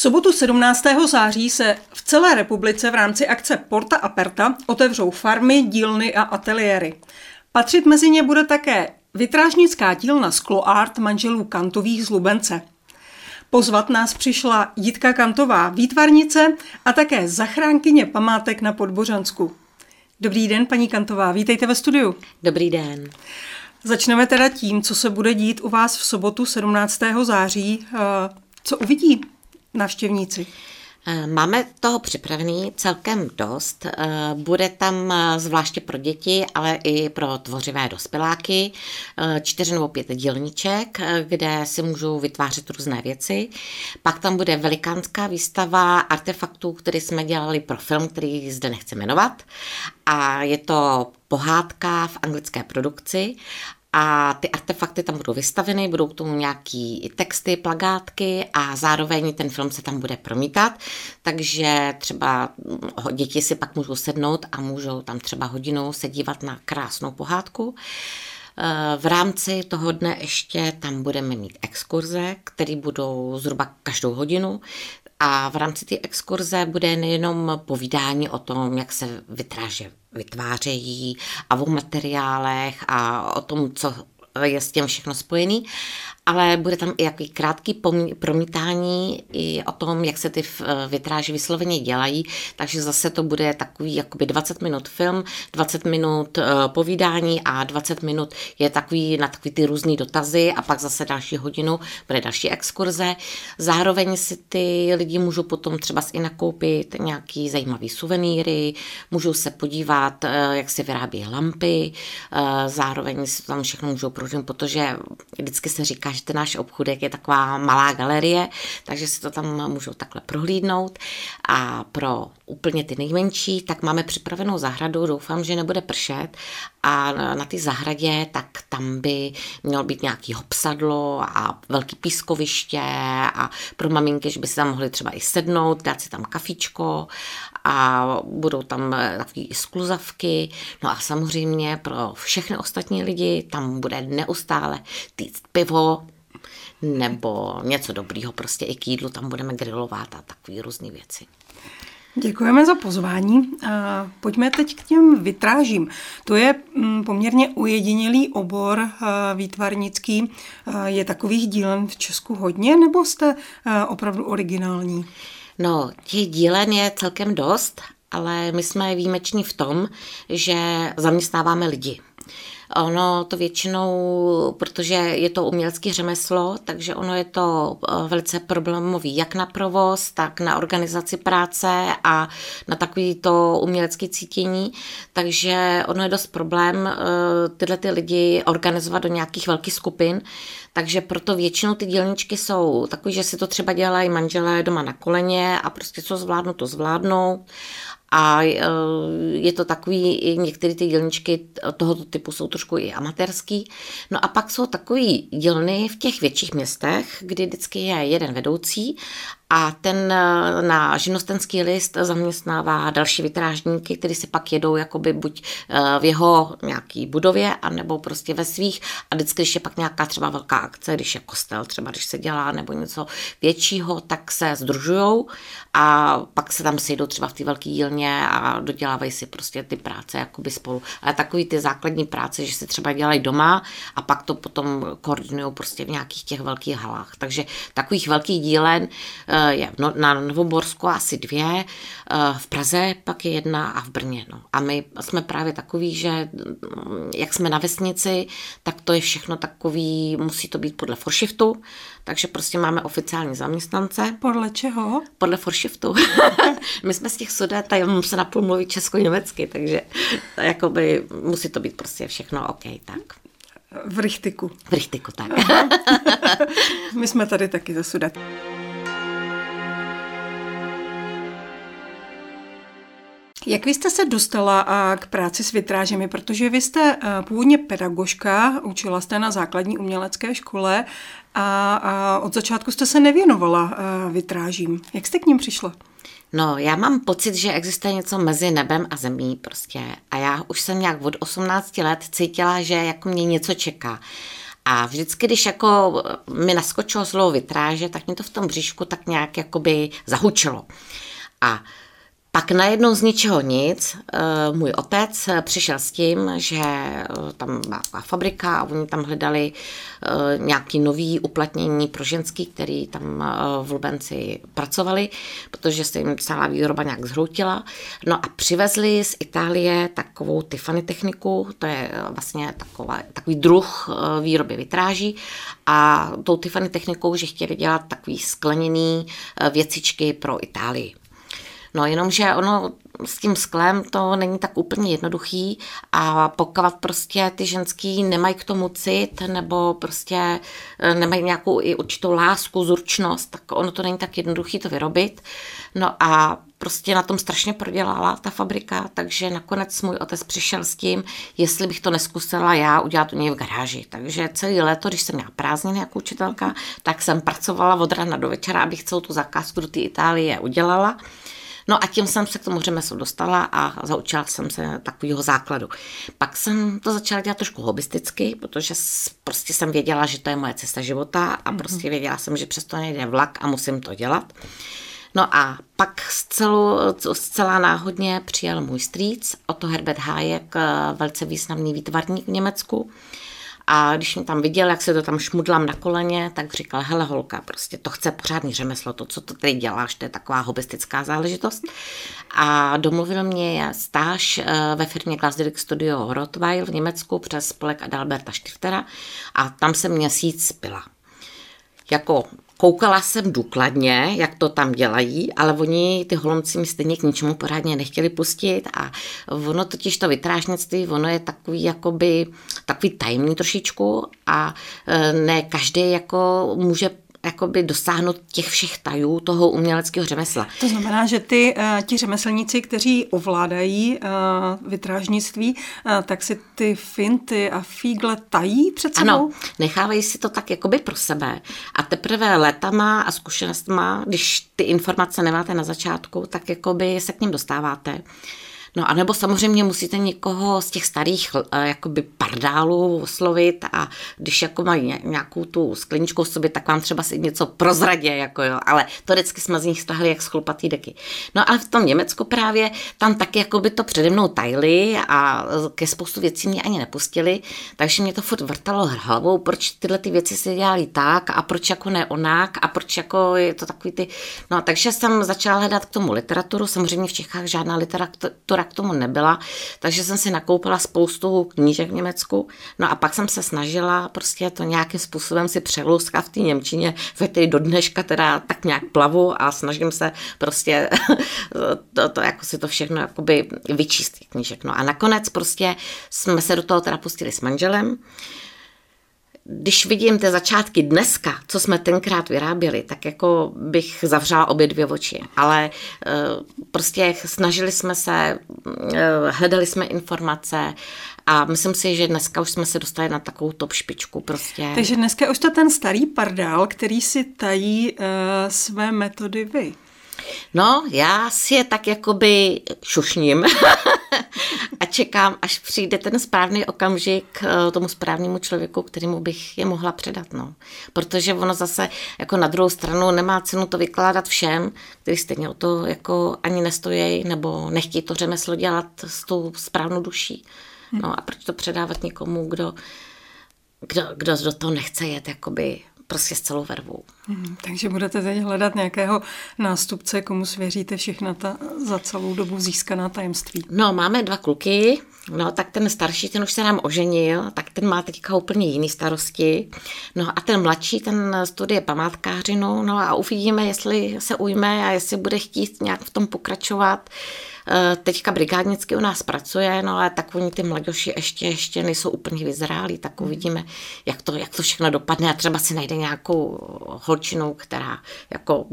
V sobotu 17. září se v celé republice v rámci akce Porta Aperta otevřou farmy, dílny a ateliéry. Patřit mezi ně bude také vitrážnická dílna Sklo Art manželů Kantových z Lubence. Pozvat nás přišla Jitka Kantová, výtvarnice a také zachránkyně památek na Podbořansku. Dobrý den, paní Kantová, vítejte ve studiu. Dobrý den. Začneme teda tím, co se bude dít u vás v sobotu 17. září. Eh, co uvidí návštěvníci? Eh, máme toho připravený celkem dost. Eh, bude tam eh, zvláště pro děti, ale i pro tvořivé dospěláky čtyři nebo pět dílniček, kde si můžou vytvářet různé věci. Pak tam bude velikánská výstava artefaktů, které jsme dělali pro film, který zde nechci jmenovat. A je to pohádka v anglické produkci a ty artefakty tam budou vystaveny, budou k tomu nějaký texty, plagátky a zároveň ten film se tam bude promítat, takže třeba děti si pak můžou sednout a můžou tam třeba hodinu se dívat na krásnou pohádku. V rámci toho dne ještě tam budeme mít exkurze, které budou zhruba každou hodinu. A v rámci té exkurze bude nejenom povídání o tom, jak se vitráže vytvářejí a o materiálech a o tom, co je s tím všechno spojený, ale bude tam i jaký krátký promítání i o tom, jak se ty vitráže vysloveně dělají, takže zase to bude takový jakoby 20 minut film, 20 minut uh, povídání a 20 minut je takový na takový ty různé dotazy a pak zase další hodinu bude další exkurze. Zároveň si ty lidi můžou potom třeba i nakoupit nějaký zajímavý suvenýry, můžou se podívat, uh, jak se vyrábí lampy, zároveň si tam všechno můžou prožít, protože vždycky se říká, ten náš obchudek je taková malá galerie, takže si to tam můžou takhle prohlídnout. A pro úplně ty nejmenší, tak máme připravenou zahradu, doufám, že nebude pršet a na té zahradě, tak tam by mělo být nějaký hopsadlo a velký pískoviště a pro maminky, že by si tam mohli třeba i sednout, dát si tam kafičko a budou tam takové skluzavky. No a samozřejmě pro všechny ostatní lidi tam bude neustále týct pivo, nebo něco dobrýho, prostě i k jídlu tam budeme grilovat a takové různé věci. Děkujeme za pozvání. Pojďme teď k těm vitrážím. To je mm, poměrně ujedinělý obor výtvarnický. Je takových dílen v Česku hodně, nebo jste opravdu originální? No, těch dílen je celkem dost, ale my jsme výjimeční v tom, že zaměstnáváme lidi. Ono to většinou, protože je to umělecké řemeslo, takže ono je to eh, velice problémový jak na provoz, tak na organizaci práce a na takový to umělecké cítění, takže ono je dost problém eh, tyhle ty lidi organizovat do nějakých velkých skupin, takže proto většinou ty dílničky jsou takový, že si to třeba dělají manželé doma na koleně a prostě co zvládnou, to zvládnou a e, je to takový, některé ty dílničky tohoto typu jsou trošku i amatérský. No a pak jsou takový dílny v těch větších městech, kdy vždycky je jeden vedoucí a ten eh, na živnostenský list zaměstnává další vytrážníky, kteří si pak jedou jakoby buď eh, v jeho nějaký budově, anebo prostě ve svých a vždycky, když je pak nějaká třeba velká akce, když je kostel třeba, když se dělá nebo něco většího, tak se združujou a pak se tam sejdou třeba v té velké jílně a dodělávají si prostě ty práce jakoby spolu. Ale takový ty základní práce, že se třeba dělají doma a pak to potom koordinují prostě v nějakých těch velkých halách. Takže takových velkých dílen Eh, je no, na Novoborsku asi dvě, eh, v Praze pak je jedna a v Brně. No. A my jsme právě takový, že mm, jak jsme na vesnici, tak to je všechno takový, musí to být podle forshiftu, takže prostě máme oficiální zaměstnance. Podle čeho? Podle forshiftu. my jsme z těch sudet a se napůl mluví česko-německy, takže jakoby musí to být prostě všechno OK, tak. V Richtiku. V Richtiku, tak. My jsme tady taky za Jak vy jste se dostala k práci s vitrážemi, protože vy jste původně pedagožka, učila jste na základní umělecké škole a od začátku jste se nevěnovala vitrážím. Jak jste k ním přišla? No, já mám pocit, že existuje něco mezi nebem a zemí prostě. A já už jsem nějak od 18 let cítila, že jako mě něco čeká. A vždycky, když jako mi naskočilo slovo vitráže, tak mi to v tom bříšku tak nějak jakoby zahučilo. A pak najednou z ničeho nic eh, můj otec přišel s tím, že eh, tam byla fabrika a oni tam hledali eh, nějaký nový uplatnění pro ženský, který tam v Lubenci pracovali, protože se jim celá výroba nějak zhroutila. No a přivezli z Itálie takovou Tiffany techniku, to je vlastně taková, takový druh výroby vitráží a tou Tiffany technikou, že chtěli dělat takový skleněný věcičky pro Itálii. No jenomže ono s tím sklem to není tak úplně jednoduchý a pokud prostě ty ženský nemají k tomu cit nebo prostě e, nemají nějakou i určitou lásku, zručnost, tak ono to není tak jednoduchý to vyrobit. No a prostě na tom strašně prodělala ta fabrika, takže nakonec můj otec přišel s tím, jestli bych to neskusila já udělat u něj v garáži. Takže celý léto, když jsem měla prázdniny jako učitelka, tak jsem pracovala od rána do večera, abych celou tu zakázku do té Itálie udělala. No a tím jsem se k tomu řemeslu dostala a zaučila jsem se takového základu. Pak jsem to začala dělat trošku hobisticky, protože prostě jsem věděla, že to je moje cesta života a mhm. prostě věděla jsem, že přesto nejde vlak a musím to dělat. No a pak zcelu, zcela náhodně přijel můj strýc, Otto Herbert Hájek, velice významný výtvarník v Německu. A když mě tam viděl, jak se to tam šmudlám na koleně, tak říkal, hele holka, prostě to chce pořádný řemeslo, to, co to tady děláš, to je taková hobistická záležitost. A domluvil mě stáž eh, ve firmě Glasderick Studio Rottweil v Německu přes spolek Adalberta Stiftera a tam jsem měsíc byla. Jako Koukala jsem důkladně, jak to tam dělají, ale oni, ty holomci, mi stejně k ničemu pořádně nechtěli pustit a ono totiž to vytrážnictví, ono je takový jakoby, takový tajemný trošičku a e, ne každý jako může jakoby dosáhnout těch všech tajů toho uměleckého řemesla. To znamená, že ty, uh, ti řemeslníci, kteří ovládají uh, vytrážnictví, uh, tak si ty finty a fígle tají před sebou? Ano, nechávají si to tak jakoby pro sebe. A teprve letama a zkušenostma, když ty informace nemáte na začátku, tak jakoby se k ním dostáváte. No a nebo samozřejmě musíte někoho z těch starých eh, jakoby pardálů oslovit a když jako mají nějakou tu skleničku sobě, tak vám třeba si něco prozradě, jako jo, ale to vždycky jsme z nich stahli jak schlupatý deky. No ale v tom Německu právě tam taky jako by to přede mnou tajili a ke spoustu věcí mě ani nepustili, takže mě to furt vrtalo hlavou, proč tyhle ty věci se dělali tak a proč jako ne onak a proč jako je to takový ty, no takže jsem začala hledat k tomu literaturu, samozřejmě v Čechách žádná literatura k tomu nebyla, takže jsem si nakoupila spoustu knížek v Německu, no a pak jsem se snažila prostě to nějakým způsobem si přeluskat v té Němčině, ve té do dneška teda tak nějak plavu a snažím se prostě to, to jako si to všechno jakoby vyčíst knížek. No a nakonec prostě jsme se do toho teda pustili s manželem, když vidím ty začátky dneska, co jsme tenkrát vyráběli, tak jako bych zavřela obě dvě oči. Ale eh, prostě snažili jsme se, eh, hledali jsme informace a myslím si, že dneska už jsme se dostali na takovou top špičku prostě. Takže dneska už to ten starý pardál, který si tají uh, své metody vy. No, já si je tak jakoby šušním a čekám, až přijde ten správný okamžik eh, tomu správnému člověku, kterému bych je mohla předat. No. Protože ono zase jako na druhou stranu nemá cenu to vykládat všem, kteří stejně o to jako ani nestojí nebo nechtějí to řemeslo dělat s tou správnou duší. No a proč to předávat někomu, kdo, kdo, kdo do toho nechce jet jakoby prostě s celou vervou. Hmm, takže budete teď hledat nějakého nástupce, komu svěříte všechna ta za celou dobu získaná tajemství. No, máme dva kluky, no tak ten starší, ten už se nám oženil, tak ten má teďka úplně jiný starosti. No a ten mladší, ten studuje památkářinu, no a uvidíme, jestli se ujme a jestli bude chtít nějak v tom pokračovat. Eh, teďka brigádnicky u nás pracuje, no ale tak oni ty mladoši ještě, ještě nejsou úplně vyzrálí, tak uvidíme, jak to, jak to všechno dopadne. A třeba si najde nějakou holčinu, která jako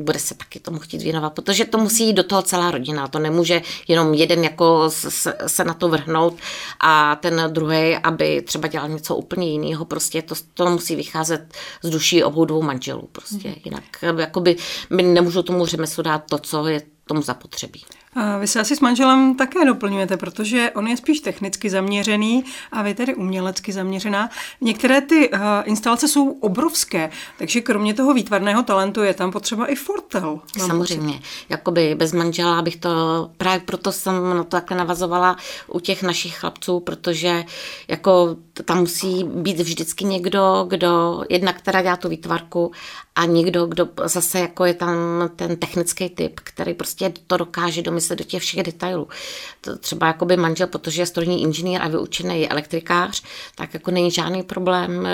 bude se taky tomu chtít věnovat, protože to musí jít do toho celá rodina, to nemůže jenom jeden jako se, se na to vrhnout a ten druhý, aby třeba dělal něco úplně jiného, prostě to, to musí vycházet z duší obou dvou manželů. Prostě, jinak jakoby my nemůžu tomu řemeslu dát to, co je tomu zapotřebí. A vy se asi s manželem také doplňujete, protože on je spíš technicky zaměřený a vy tedy umělecky zaměřená. Některé ty uh, instalace jsou obrovské, takže kromě toho výtvarného talentu je tam potřeba i fortel. Samozřejmě. Pocit. Jakoby bez manžela bych to, právě proto jsem na to takhle navazovala u těch našich chlapců, protože jako tam musí být vždycky někdo, kdo jednak teda dělá tu výtvarku a někdo, kdo zase jako je tam ten technický typ, který prostě to dokáže domyslet do těch všech detailů. To třeba jako by manžel, protože je strojní inženýr a vyučený elektrikář, tak jako není žádný problém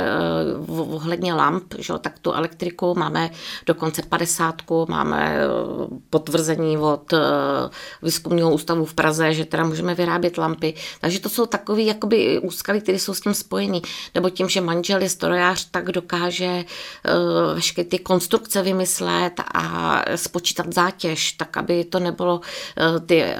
uh, ohledně lamp, že? tak tu elektriku máme dokonce 50, máme eh, potvrzení od uh, výzkumního ústavu v Praze, že teda můžeme vyrábět lampy. Takže to jsou takové jakoby úskaly, které jsou s tím spojený. Nebo tím, že manžel je strojář, tak dokáže uh, veškeré ty konstrukce vymyslet a spočítat zátěž, tak aby to nebylo eh, ty eh,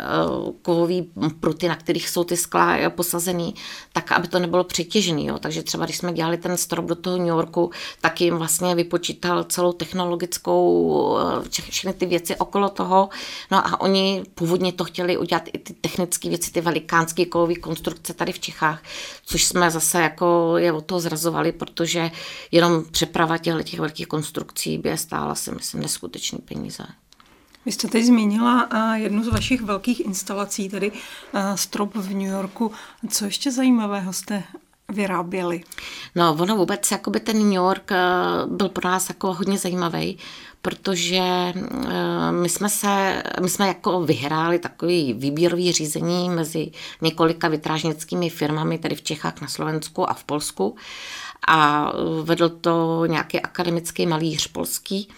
kovové pruty, na kterých jsou ty skla posazený, tak aby to nebylo přetěžený. Jo. Takže třeba když jsme dělali ten strop do toho New Yorku, tak jim vlastně vypočítal celou technologickou, eh, všechny ty věci okolo toho. No a oni původně to chtěli udělat i ty technické věci, ty velikánské kovové konstrukce tady v Čechách, což jsme zase jako je od toho zrazovali, protože jenom přeprava těchto těch velkých konstrukcí by je stála si myslím neskutečný peníze. Vy jste teď zmínila jednu z vašich velkých instalací, tedy strop v New Yorku. Co ještě zajímavého jste vyráběli? No, ono vůbec, jakoby ten New York byl pro nás jako hodně zajímavý, protože my jsme se, my jsme jako vyhráli takový výběrový řízení mezi několika vytrážnickými firmami, tady v Čechách, na Slovensku a v Polsku a vedl to nějaký akademický malíř polský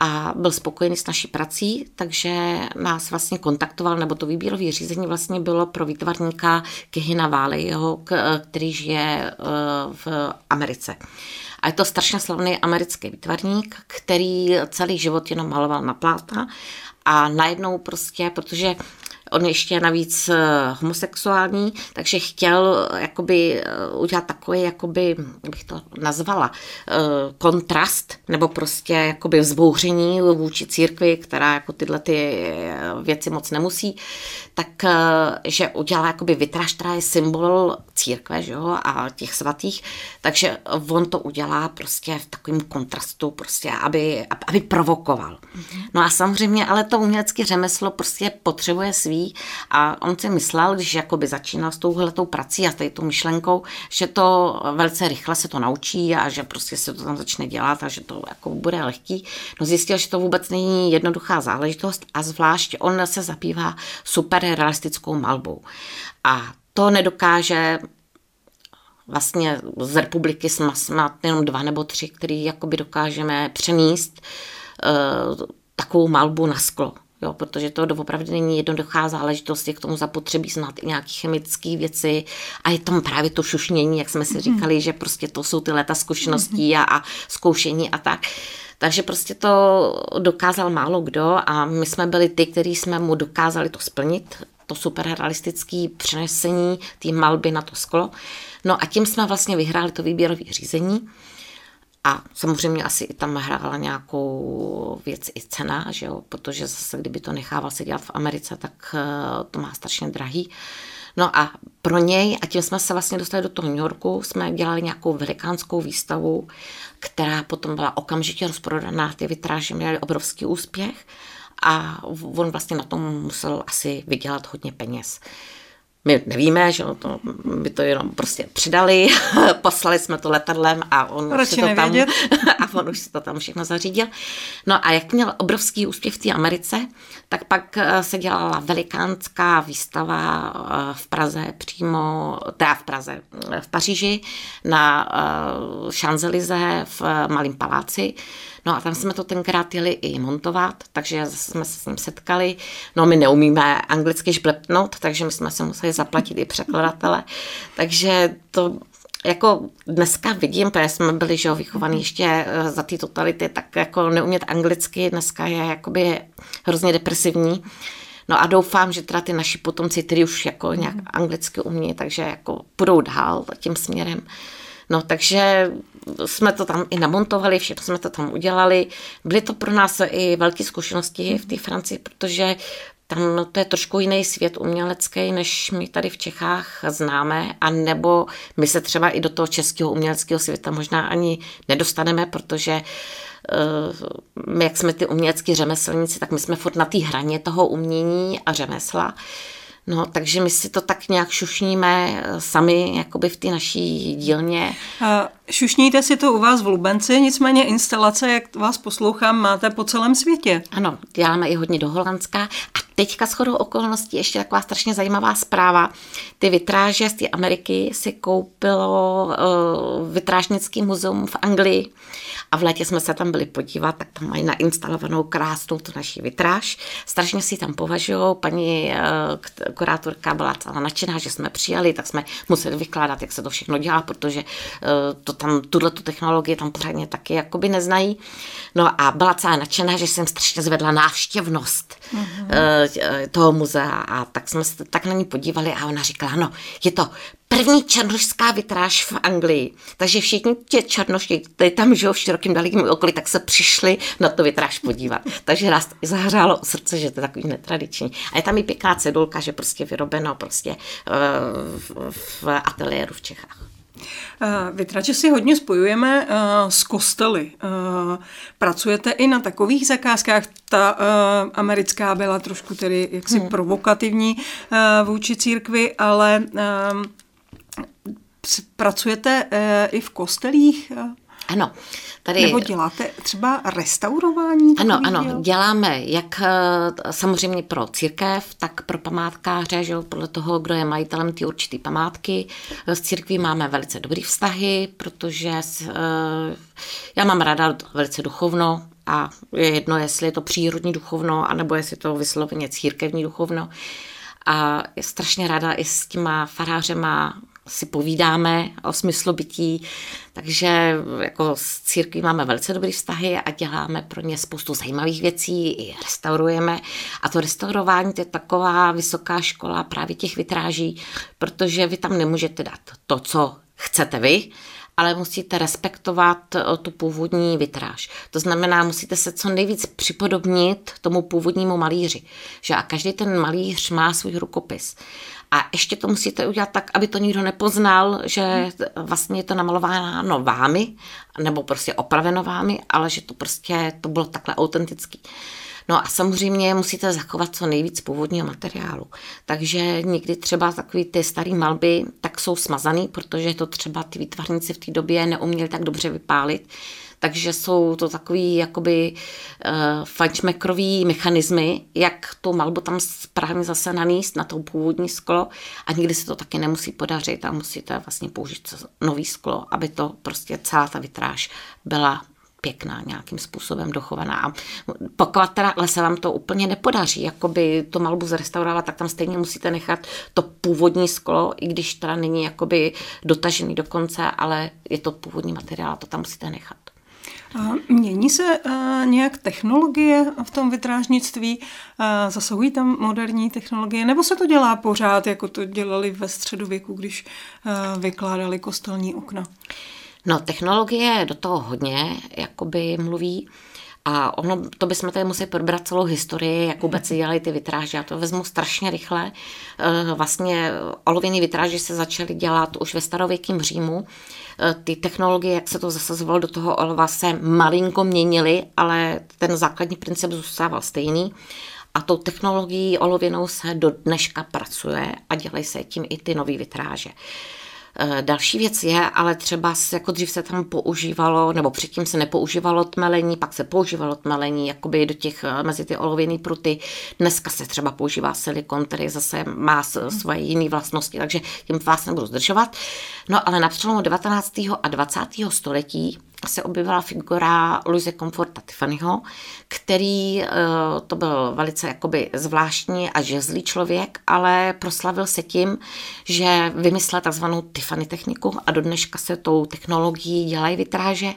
a byl spokojený s naší prací, takže nás vlastně kontaktoval, nebo to výběrové řízení vlastně bylo pro výtvarníka Kehina Válejho, který žije eh, v Americe. A je to strašně slavný americký výtvarník, který celý život jenom maloval na pláta a najednou prostě, protože On ještě navíc eh, homosexuální, takže chtěl eh, jakoby eh, udělat takový, jakoby, bych to nazvala, kontrast, nebo prostě jakoby vzbouření vůči církvi, která jako tyhle ty věci moc nemusí, tak že udělá jakoby vitráž, která je symbol církve že jo, a těch svatých, takže on to udělá prostě v takovém kontrastu, prostě, aby, aby provokoval. No a samozřejmě, ale to umělecké řemeslo prostě potřebuje svý a on si myslel, když jakoby začínal s touhletou prací a s tou myšlenkou, že to velice rychle se to naučí a že prostě se to tam začne dělat a že to jako bude lehký. No zjistil, že to vůbec není jednoduchá záležitost a zvlášť on se zabývá super realistickou malbou. A to nedokáže vlastně z republiky jsme snad jenom dva nebo tři, který jakoby dokážeme přenést uh, takovou malbu na sklo. Jo, protože to doopravdy není jednoduchá záležitost, je k tomu zapotřebí znát i nějaké chemické věci a je tam právě to šušnění, jak jsme si mhm. říkali, že prostě to jsou ty léta zkušeností a, a zkoušení a tak. Takže prostě to dokázal málo kdo a my jsme byli ty, kteří jsme mu dokázali to splnit, to superrealistické přenesení té malby na to sklo. No a tím jsme vlastně vyhráli to výběrové řízení. A samozřejmě asi i tam hrála nějakou věc i cena, že jo? protože zase kdyby to nechával se dělat v Americe, tak eh, to má strašně drahý. No a pro něj, a tím jsme se vlastně dostali do toho New Yorku, jsme dělali nějakou velikánskou výstavu, která potom byla okamžitě rozprodaná, ty vitráže měly obrovský úspěch a on vlastně na tom musel asi vydělat hodně peněz. My nevíme, že to, by to jenom prostě přidali, poslali jsme to letadlem a on, už si to tam, a on už si to tam všechno zařídil. No a jak měl obrovský úspěch v té Americe, tak pak eh, se dělala velikánská výstava eh, v Praze přímo, teda v Praze, eh, v Paříži na Champs-Élysées v Malém paláci, No a tam jsme to tenkrát jeli i montovat, takže jsme se s ním setkali. No my neumíme anglicky šblepnout, takže my jsme se museli zaplatit i překladatele. Takže to jako dneska vidím, protože jsme byli že vychovaní ještě eh, za ty totality, tak jako neumět anglicky dneska je jakoby hrozně depresivní. No a doufám, že teda ty naši potomci, kteří už jako nějak anglicky umí, takže jako půjdou dál tím směrem. No takže jsme to tam i namontovali, všechno jsme to tam udělali. Byly to pro nás i velké zkušenosti v té Francii, protože tam to je trošku jiný svět umělecký, než my tady v Čechách známe, a nebo my se třeba i do toho českého uměleckého světa možná ani nedostaneme, protože eh, my, jak jsme ty umělecký řemeslníci, tak my jsme furt na té hraně toho umění a řemesla. No, takže my si to tak nějak šušníme eh, sami, jakoby v té naší dílně. A šušníte si to u vás v Lubenci, nicméně instalace, jak vás poslouchám, máte po celém světě. Ano, děláme i hodně do Holandska. A teďka shodou okolností ještě taková strašně zajímavá zpráva. Ty vitráže z té Ameriky si koupilo uh, vitrážnický muzeum v Anglii a v létě jsme se tam byli podívat, tak tam mají nainstalovanou krásnou tu naší vitráž. Strašně si tam považují. Paní uh, kurátorka byla celá nadšená, že jsme přijali, tak jsme museli vykládat, jak se to všechno dělá, protože uh, to tam, tuhle tu technologii tam pořádně taky jakoby neznají. No a byla celá nadšená, že jsem strašně zvedla návštěvnost mm-hmm. Uh, toho muzea a tak jsme se tak na ní podívali a ona říkala, no, je to první černošská vitráž v Anglii. Takže všichni ti černoši, kteří tam žijou v širokém dalekém okolí, tak se přišli na to vitráž podívat. Takže nás zahřálo srdce, že to je takový netradiční. A je tam i pěkná cedulka, že prostě vyrobeno prostě v, v ateliéru v Čechách. Vytrače si hodně spojujeme s kostely. Pracujete i na takových zakázkách. Ta americká byla trošku tedy jaksi hmm. provokativní vůči církvi, ale pracujete i v kostelích? Ano. Tady... Nebo děláte třeba restaurování? Ano, ano, děl? děláme jak eh, samozřejmě pro církev, tak pro památkáře, že podle toho, kdo je majitelem ty určité památky. S církví máme velice dobrý vztahy, protože eh, já mám ráda velice duchovno a je jedno, jestli je to přírodní duchovno, anebo jestli je to vysloveně církevní duchovno. A je strašně ráda i s těma farářema si povídáme o smyslu bytí, takže jako s církví máme velice dobré vztahy a děláme pro ně spoustu zajímavých věcí, i restaurujeme. A to restaurování to je taková vysoká škola právě těch vitráží, protože vy tam nemůžete dát to, co chcete vy, ale musíte respektovat eh, tu původní vitráž. To znamená, musíte se co nejvíc připodobnit tomu původnímu malíři. Že a každý ten malíř má svůj rukopis. A ještě to musíte udělat tak, aby to nikdo nepoznal, že vlastně je to namalováno vámi, nebo prostě opraveno vámi, ale že to prostě to bylo takhle autentický. No a samozřejmě musíte zachovat co nejvíc původního materiálu. Takže někdy třeba takový ty staré malby tak jsou smazaný, protože to třeba ty výtvarníci v té době neuměli tak dobře vypálit takže jsou to takový jakoby uh, fančmekrový mechanismy, jak tu malbu tam správně zase naníst na to původní sklo a nikdy se to taky nemusí podařit a musíte vlastně použít nový sklo, aby to prostě celá ta vitráž byla pěkná, nějakým způsobem dochovaná. Pokud teda ale se vám to úplně nepodaří, jakoby to malbu zrestaurovat, tak tam stejně musíte nechat to původní sklo, i když teda není jakoby dotažený do konce, ale je to původní materiál, to tam musíte nechat. Mění se uh, nějak technologie v tom vytrážnictví? Uh, zasahují tam moderní technologie? Nebo se to dělá pořád, jako to dělali ve středověku, když uh, vykládali kostelní okna? No, technologie do toho hodně jakoby mluví. A ono, to bychom tady museli probrat celou historii, jak vůbec dělali ty vitráže. Já to vezmu strašně rychle. Vlastně olověné vitráže se začaly dělat už ve starověkém Římu Eh, ty technologie, jak se to zasazovalo do toho olova, se malinko měnily, ale ten základní princip zůstával stejný. A tou technologií olověnou se do dneška pracuje a dělají se tím i ty nové vitráže. Eh, další věc je, ale třeba jako dřív se tam používalo, nebo předtím se nepoužívalo tmelení, pak se používalo tmelení jakoby do těch, eh, mezi ty olověné pruty. Dneska se třeba používá silikon, který zase má svoje jiné vlastnosti, takže tím vás nebudu zdržovat. No ale na přelomu 19. a 20. století se objevila figura Louise Comforta Tiffanyho, který eh, to byl velice jakoby zvláštní a žezlý člověk, ale proslavil se tím, že vymyslel takzvanou Tiffany techniku a do dneška se tou technologií dělají vitráže.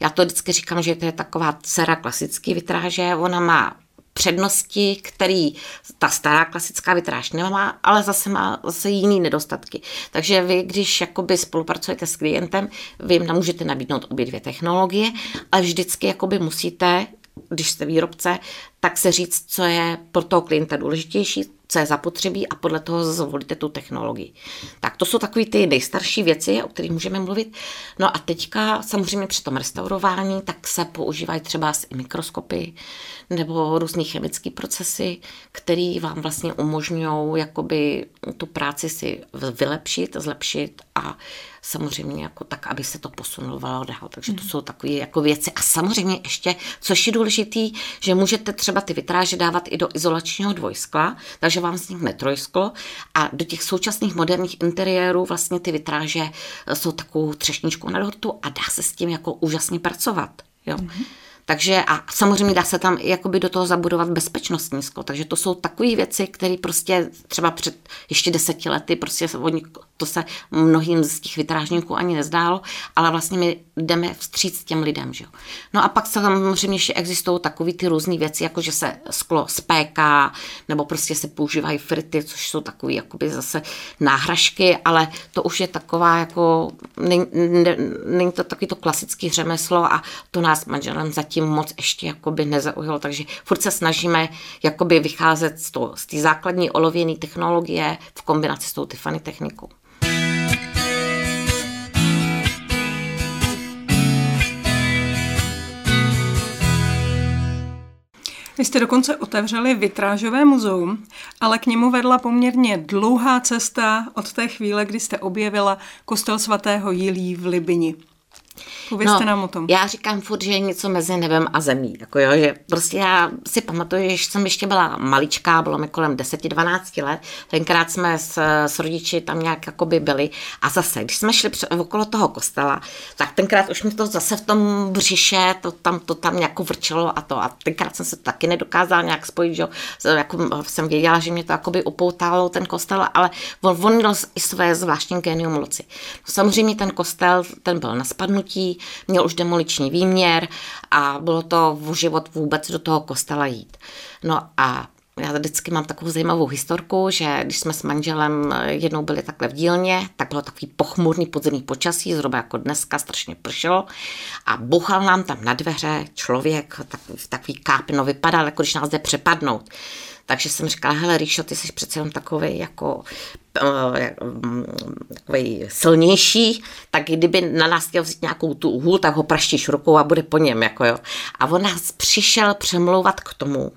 Já to vždycky říkám, že to je taková dcera klasické vitráže. Ona má přednosti, který ta stará klasická vitráž nemá, ale zase má zase jiný nedostatky. Takže vy, když jakoby spolupracujete s klientem, vy jim můžete nabídnout obě dvě technologie, ale vždycky jakoby musíte když jste výrobce, tak se říct, co je pro toho klienta důležitější, co je zapotřebí a podle toho zvolíte tu technologii. Tak to jsou takové ty nejstarší věci, o kterých můžeme mluvit. No a teďka samozřejmě při tom restaurování tak se používají třeba i mikroskopy nebo různé chemické procesy, které vám vlastně umožňují jakoby tu práci si vylepšit, zlepšit a samozřejmě jako tak, aby se to posunovalo dál. Takže to mhm. jsou takové jako věci. A samozřejmě ještě, což je důležitý, že můžete třeba ty vitráže dávat i do izolačního dvojskla, takže vám vznikne trojsklo a do těch současných moderních interiérů vlastně ty vitráže jsou takovou třešničkou na dortu a dá se s tím jako úžasně pracovat. Jo. Mm-hmm. Takže a samozřejmě dá se tam jakoby do toho zabudovat bezpečnostní sklo. Takže to jsou takové věci, které prostě třeba před ještě deseti lety prostě oni to se mnohým z těch vytrážníků ani nezdálo, ale vlastně my jdeme vstříc těm lidem. Že jo. No a pak samozřejmě ještě existují takové ty různé věci, jako že se sklo spéká, nebo prostě se používají frity, což jsou takové jakoby zase náhražky, ale to už je taková jako, není, to takový to klasický řemeslo a to nás manželem zatím moc ještě jakoby nezaujalo, takže furt se snažíme jakoby vycházet z, z té základní olověné technologie v kombinaci s tou Tiffany technikou. Vy jste dokonce otevřeli vitrážové muzeum, ale k němu vedla poměrně dlouhá cesta od té chvíle, kdy jste objevila kostel svatého Jilí v Libini. Povězte no, nám o tom. Já říkám furt, že je něco mezi nebem a zemí. Jako jo, že prostě já si pamatuju, že jsem ještě byla maličká, bylo mi kolem 10-12 let, tenkrát jsme s, s rodiči tam nějak jakoby byli a zase, když jsme šli před, okolo toho kostela, tak tenkrát už mi to zase v tom břiše, to tam, to tam nějak vrčelo a to a tenkrát jsem se to taky nedokázala nějak spojit, že jako jsem věděla, že mě to jakoby upoutalo ten kostel, ale on, on měl i své zvláštní genium loci. No, samozřejmě ten kostel, ten byl na spadnutí, měl už demoliční výměr a bylo to v život vůbec do toho kostela jít. No a já vždycky mám takovou zajímavou historku, že když jsme s manželem jednou byli takhle v dílně, tak bylo takový pochmurný podzemní počasí, zhruba jako dneska, strašně pršelo a buchal nám tam na dveře člověk, takový, takový káp, no vypadal, jako když nás jde přepadnout. Takže jsem říkala, hele Ríšo, ty jsi přece jenom takový jako eh, takový silnější, tak kdyby na nás chtěl vzít nějakou tu hůl, tak ho praštíš rukou a bude po něm. Jako jo. A on nás přišel přemlouvat k tomu,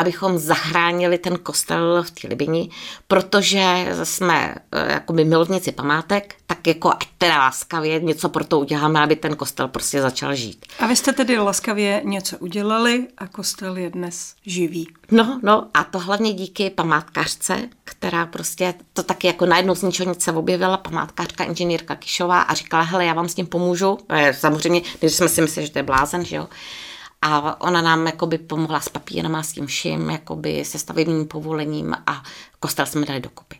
abychom zachránili ten kostel v té Libini, protože jsme eh, jako by milovníci památek, tak jako ať teda laskavě něco pro to uděláme, aby ten kostel prostě začal žít. A vy jste tedy laskavě něco udělali a kostel je dnes živý. No, no a to hlavně díky památkářce, která prostě to taky jako najednou z ničeho nic se objevila, památkářka inženýrka Kišová a říkala, hele, já vám s tím pomůžu. Samozřejmě, když jsme si mysleli, že to je blázen, že jo a ona nám jakoby pomohla s papírama, s tím vším, jakoby se stavebním povolením a kostel jsme dali dokupy.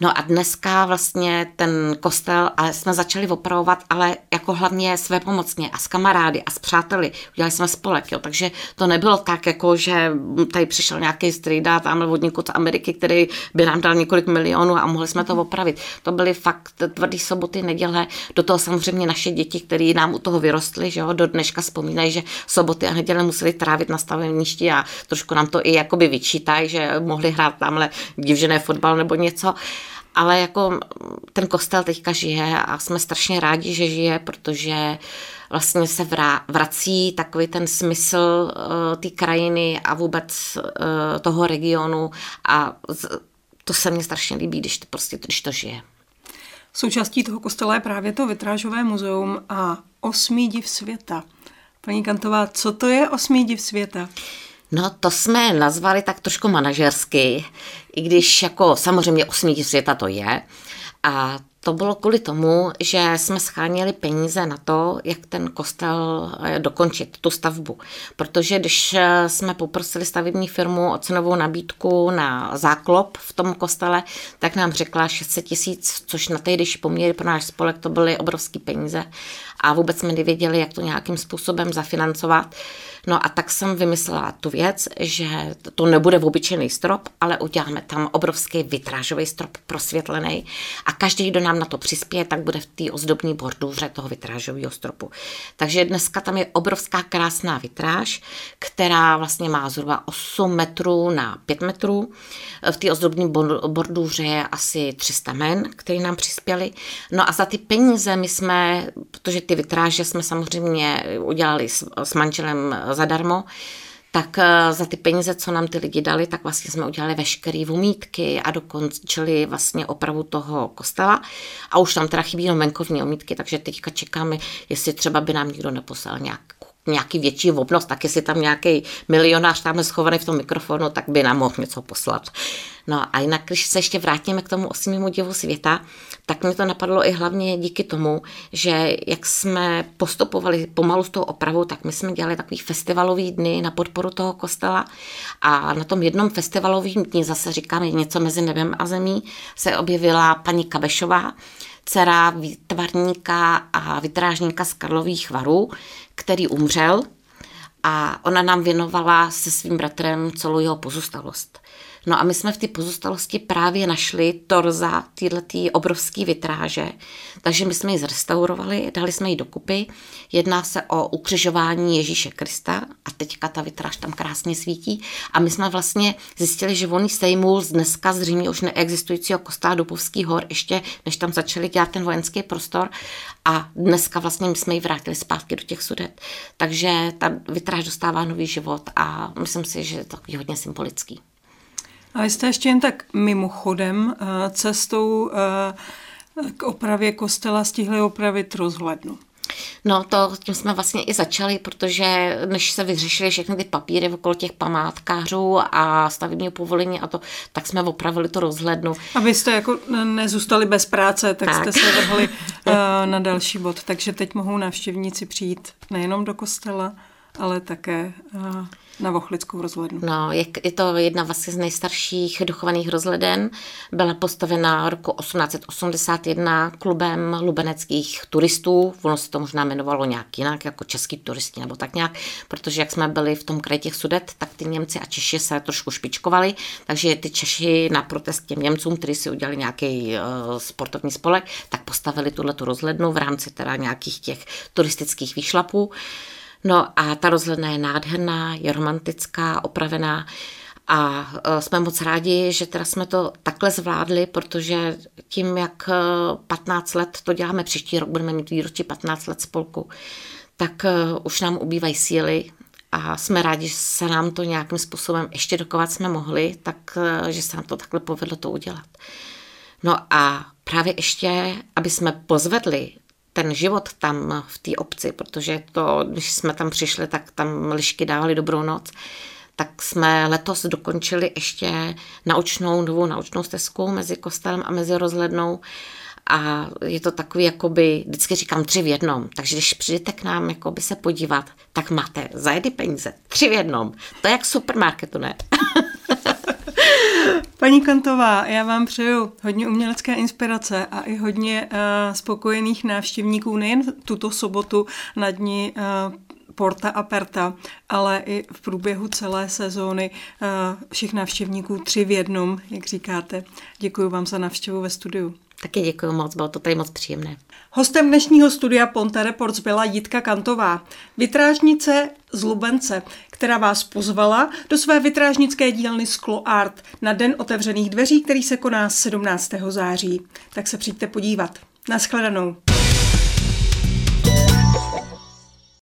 No a dneska vlastně ten kostel, ale jsme začali opravovat, ale jako hlavně své pomocně a s kamarády a s přáteli. Udělali jsme spolek, jo. takže to nebylo tak, jako že tady přišel nějaký strýda tamhle od někud z Ameriky, který by nám dal několik milionů a mohli jsme to mhm. opravit. To byly fakt tvrdý soboty, neděle, do toho samozřejmě naše děti, které nám u toho vyrostly, že jo, do dneška vzpomínají, že soboty a neděle museli trávit na stavebništi a trošku nám to i jakoby vyčítají, že mohli hrát tamhle divžené fotbal nebo něco ale jako ten kostel teďka žije a jsme strašně rádi, že žije, protože vlastně se vrací takový ten smysl uh, té krajiny a vůbec uh, toho regionu a to se mně strašně líbí, když to prostě když to žije. Součástí toho kostela je právě to vitrážové muzeum a osmý div světa. Paní Kantová, co to je osmý div světa? No to jsme nazvali tak trošku manažersky, i když jako samozřejmě osmí světa to je. A to bylo kvůli tomu, že jsme scháněli peníze na to, jak ten kostel eh, dokončit, tu stavbu. Protože když eh, jsme poprosili stavební firmu o cenovou nabídku na záklop v tom kostele, tak nám řekla 600 tisíc, což na tehdejší poměry pro náš spolek to byly obrovské peníze. A vůbec jsme nevěděli, jak to nějakým způsobem zafinancovat. No a tak jsem vymyslela tu věc, že to nebude v obyčejný strop, ale uděláme tam obrovský vitrážový strop prosvětlený a každý, kdo nám na to přispěje, tak bude v té ozdobní borduře toho vitrážového stropu. Takže dneska tam je obrovská krásná vitráž, která vlastně má zhruba 8 metrů na 5 metrů. V té ozdobní borduře je asi 300 men, který nám přispěli. No a za ty peníze my jsme, protože ty vitráže jsme samozřejmě udělali s, s manželem zadarmo, tak eh, za ty peníze, co nám ty lidi dali, tak vlastně jsme udělali veškeré umítky a dokončili vlastně opravu toho kostela. A už tam teda chybí jenom venkovní omítky, takže teďka čekáme, jestli třeba by nám někdo neposlal nějak nějaký větší obnost, tak jestli tam nějaký milionář tam schovaný v tom mikrofonu, tak by nám mohl něco poslat. No a jinak, když se ještě vrátíme k tomu osmímu divu světa, tak mě to napadlo i hlavně díky tomu, že jak jsme postupovali pomalu s tou opravou, tak my jsme dělali takový festivalový dny na podporu toho kostela a na tom jednom festivalovém dni, zase říkáme něco mezi nebem a zemí, se objevila paní Kabešová, dcera výtvarníka a vytrážníka z Karlových varů, který umřel a ona nám věnovala se svým bratrem celou jeho pozůstalost. No a my jsme v té pozůstalosti právě našli torza této obrovské vitráže, takže my jsme ji zrestaurovali, dali jsme ji dokupy. Jedná se o ukřižování Ježíše Krista a teďka ta vitráž tam krásně svítí. A my jsme vlastně zjistili, že on sejmul z dneska zřejmě už neexistujícího kostela Dubovský hor, ještě než tam začali dělat ten vojenský prostor. A dneska vlastně my jsme ji vrátili zpátky do těch sudet. Takže ta vitráž dostává nový život a myslím si, že je to hodně symbolický. A jste ještě jen tak mimochodem eh, cestou eh, k opravě kostela stihli opravit rozhlednu. No to tím jsme vlastně i začali, protože než se vyřešily všechny ty papíry okolo těch památkářů a stavebního povolení a to, tak jsme opravili to rozhlednu. Abyste jako nezůstali bez práce, tak, tak. jste se vrhli uh, na další bod. Takže teď mohou návštěvníci přijít nejenom do kostela, ale také uh, na Vochlickou rozhlednu. No, je, je to jedna vlastně z nejstarších dochovaných rozhleden. Byla postavena roku 1881 klubem lubeneckých turistů. Ono se to možná jmenovalo nějak jinak, jako český turisti nebo tak nějak, protože jak jsme byli v tom kraji těch sudet, tak ty Němci a Češi se trošku špičkovali, takže ty Češi na protest těm Němcům, kteří si udělali nějaký uh, sportovní spolek, tak postavili tuhle rozhlednu v rámci teda nějakých těch turistických výšlapů. No a ta rozhledna je nádherná, je romantická, opravená a e, jsme moc rádi, že teda jsme to takhle zvládli, protože tím, jak 15 e, let to děláme, příští rok budeme mít výročí 15 let spolku, tak e, už nám ubývají síly a jsme rádi, že se nám to nějakým způsobem ještě dokovat jsme mohli, tak že se nám to takhle povedlo to udělat. No a právě ještě, aby jsme pozvedli ten život tam v té obci, protože to, když jsme tam přišli, tak tam lišky dávali dobrou noc, tak jsme letos dokončili ještě naučnou, novou naučnou stezku mezi kostelem a mezi rozhlednou a je to takový, jakoby, vždycky říkám tři v jednom, takže když přijdete k nám jakoby se podívat, tak máte za jedy peníze, tři v jednom. To je jak supermarketu, ne? Paní Kantová, já vám přeju hodně umělecké inspirace a i hodně uh, spokojených návštěvníků nejen tuto sobotu na dní uh, Porta Aperta, ale i v průběhu celé sezóny uh, všech návštěvníků tři v jednom, jak říkáte. Děkuji vám za návštěvu ve studiu. Taky děkuji moc, bylo to tady moc příjemné. Hostem dnešního studia Ponte Reports byla Jitka Kantová, vitrážnice z Lubence, která vás pozvala do své vitrážnické dílny Sklo Art na Den otevřených dveří, který se koná 17. září. Tak se přijďte podívat. Naschledanou.